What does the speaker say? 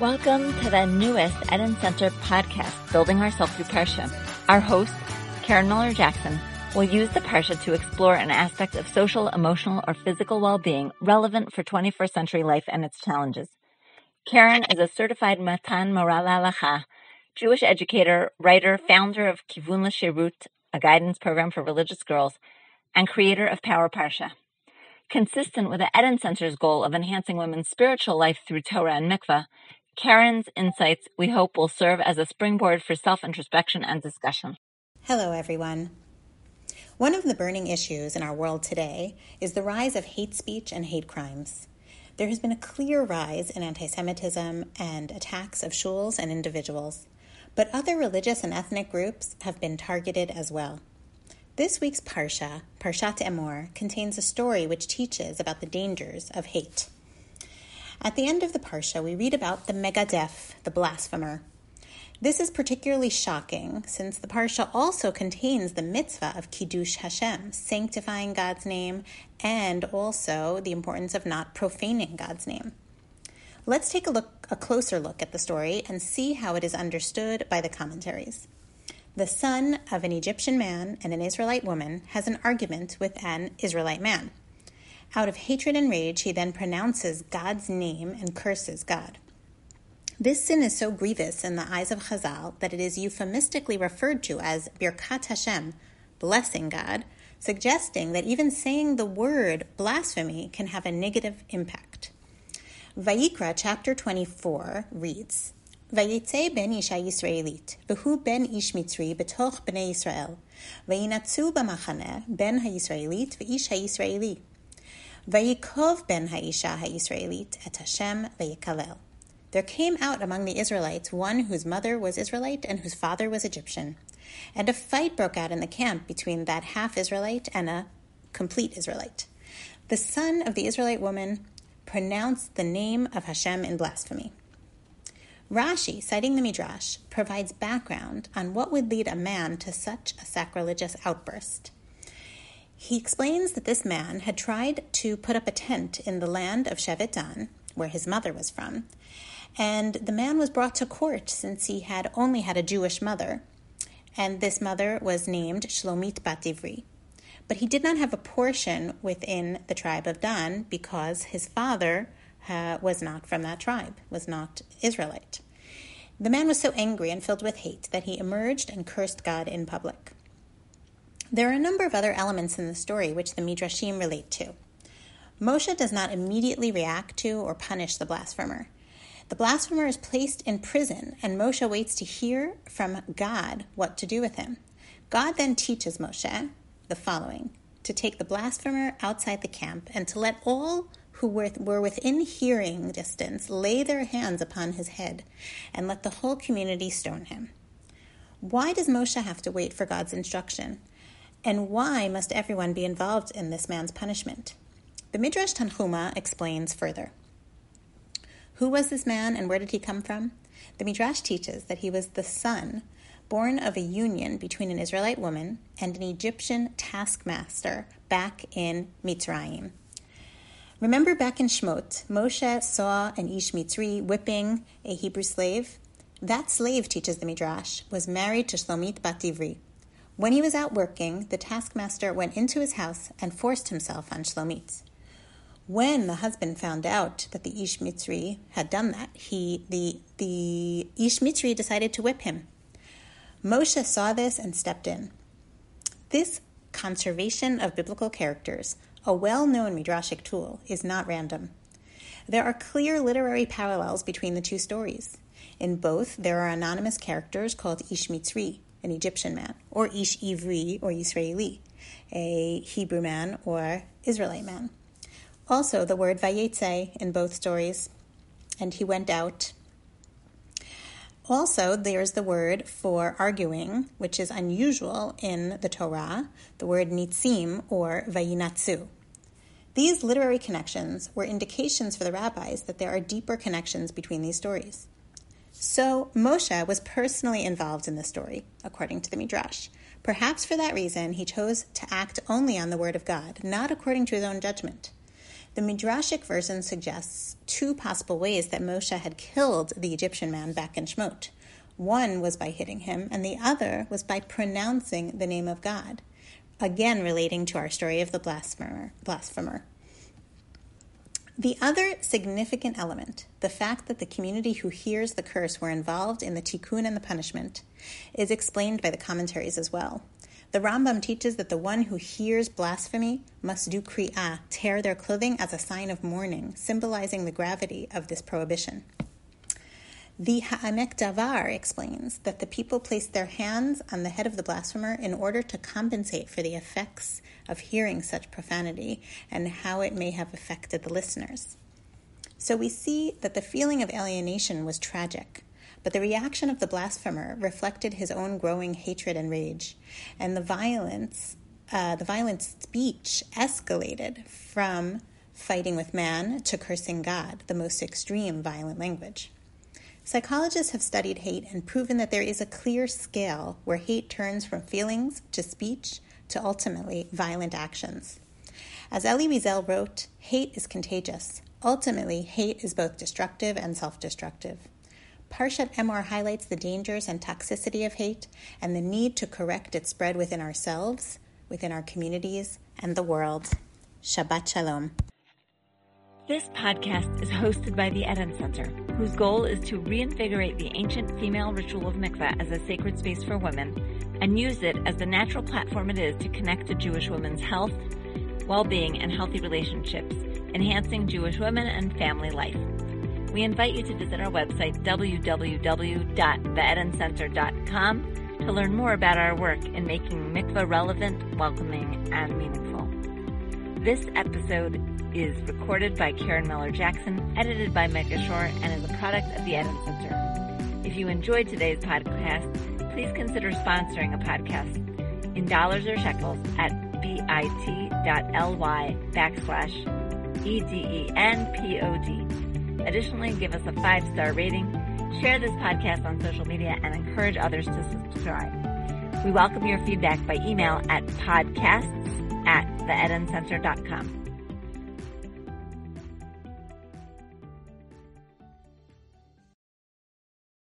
Welcome to the newest Eden Center podcast, Building Ourselves Through Parsha. Our host, Karen Miller Jackson, will use the Parsha to explore an aspect of social, emotional, or physical well-being relevant for 21st century life and its challenges. Karen is a certified Matan Moral Jewish educator, writer, founder of Kivun Shirut, a guidance program for religious girls, and creator of Power Parsha. Consistent with the Eden Center's goal of enhancing women's spiritual life through Torah and mikvah, Karen's insights, we hope, will serve as a springboard for self introspection and discussion. Hello, everyone. One of the burning issues in our world today is the rise of hate speech and hate crimes. There has been a clear rise in anti Semitism and attacks of shuls and individuals, but other religious and ethnic groups have been targeted as well. This week's Parsha, Parshat Emor, contains a story which teaches about the dangers of hate. At the end of the Parsha, we read about the Megadef, the blasphemer. This is particularly shocking since the Parsha also contains the mitzvah of Kiddush Hashem, sanctifying God's name, and also the importance of not profaning God's name. Let's take a look, a closer look at the story and see how it is understood by the commentaries. The son of an Egyptian man and an Israelite woman has an argument with an Israelite man. Out of hatred and rage, he then pronounces God's name and curses God. This sin is so grievous in the eyes of Chazal that it is euphemistically referred to as Birkat Hashem, blessing God, suggesting that even saying the word blasphemy can have a negative impact. Vayikra chapter 24 reads, ויצא בן אישה ישראלית, והוא בן איש מצרי בתוך בני ישראל, וינצו במחנה בן הישראלית ואיש הישראלי. Vayikov ben Haisha HaYisraelit et Hashem vayikalel. There came out among the Israelites one whose mother was Israelite and whose father was Egyptian. And a fight broke out in the camp between that half Israelite and a complete Israelite. The son of the Israelite woman pronounced the name of Hashem in blasphemy. Rashi, citing the Midrash, provides background on what would lead a man to such a sacrilegious outburst. He explains that this man had tried to put up a tent in the land of Shevet Dan, where his mother was from, and the man was brought to court since he had only had a Jewish mother, and this mother was named Shlomit Bat Ivri. But he did not have a portion within the tribe of Dan because his father uh, was not from that tribe, was not Israelite. The man was so angry and filled with hate that he emerged and cursed God in public. There are a number of other elements in the story which the Midrashim relate to. Moshe does not immediately react to or punish the blasphemer. The blasphemer is placed in prison, and Moshe waits to hear from God what to do with him. God then teaches Moshe the following to take the blasphemer outside the camp and to let all who were, within hearing distance lay their hands upon his head and let the whole community stone him. Why does Moshe have to wait for God's instruction? And why must everyone be involved in this man's punishment? The Midrash Tanhuma explains further. Who was this man and where did he come from? The Midrash teaches that he was the son born of a union between an Israelite woman and an Egyptian taskmaster back in Mitzrayim. Remember back in Shmot, Moshe saw an Ish Mitzri whipping a Hebrew slave? That slave, teaches the Midrash, was married to Shlomit Bat Ivri, when he was out working, the taskmaster went into his house and forced himself on Shlomitz. When the husband found out that the Ish Mitzri had done that, he the the Ish Mitzri decided to whip him. Moshe saw this and stepped in. This conservation of biblical characters, a well-known midrashic tool, is not random. There are clear literary parallels between the two stories. In both, there are anonymous characters called Ish Mitzri, an Egyptian man, or Ish Ivri or Israeli, a Hebrew man or Israelite man. Also, the word vayetze in both stories, and he went out. Also, there's the word for arguing, which is unusual in the Torah, the word nitzim or vayinatsu. These literary connections were indications for the rabbis that there are deeper connections between these stories. So Moshe was personally involved in the story, according to the Midrash. Perhaps for that reason, he chose to act only on the word of God, not according to his own judgment. The Midrashic version suggests two possible ways that Moshe had killed the Egyptian man back in Shemot. One was by hitting him, and the other was by pronouncing the name of God, again relating to our story of the blasphemer. blasphemer. The other significant element, the fact that the community who hears the curse were involved in the tikkun and the punishment, is explained by the commentaries as well. The Rambam teaches that the one who hears blasphemy must do kri'ah, tear their clothing as a sign of mourning, symbolizing the gravity of this prohibition. The Ha'amek Davar explains that the people placed their hands on the head of the blasphemer in order to compensate for the effects of hearing such profanity and how it may have affected the listeners. So we see that the feeling of alienation was tragic, but the reaction of the blasphemer reflected his own growing hatred and rage, and the violence, uh, the violent speech escalated from fighting with man to cursing God, the most extreme violent language. Psychologists have studied hate and proven that there is a clear scale where hate turns from feelings to speech to ultimately violent actions. As Elie Wiesel wrote, hate is contagious. Ultimately, hate is both destructive and self destructive. Parshat Emor highlights the dangers and toxicity of hate and the need to correct its spread within ourselves, within our communities, and the world. Shabbat Shalom. This podcast is hosted by the Eden Center, whose goal is to reinvigorate the ancient female ritual of mikveh as a sacred space for women and use it as the natural platform it is to connect to Jewish women's health, well-being, and healthy relationships, enhancing Jewish women and family life. We invite you to visit our website, www.theedencenter.com, to learn more about our work in making mikveh relevant, welcoming, and meaningful. This episode is recorded by Karen Miller Jackson, edited by Micah Shore, and is a product of the Eden Center. If you enjoyed today's podcast, please consider sponsoring a podcast in dollars or shekels at bit.ly backslash E-D-E-N-P-O-D. Additionally, give us a five-star rating, share this podcast on social media, and encourage others to subscribe. We welcome your feedback by email at podcasts at theedencenter.com.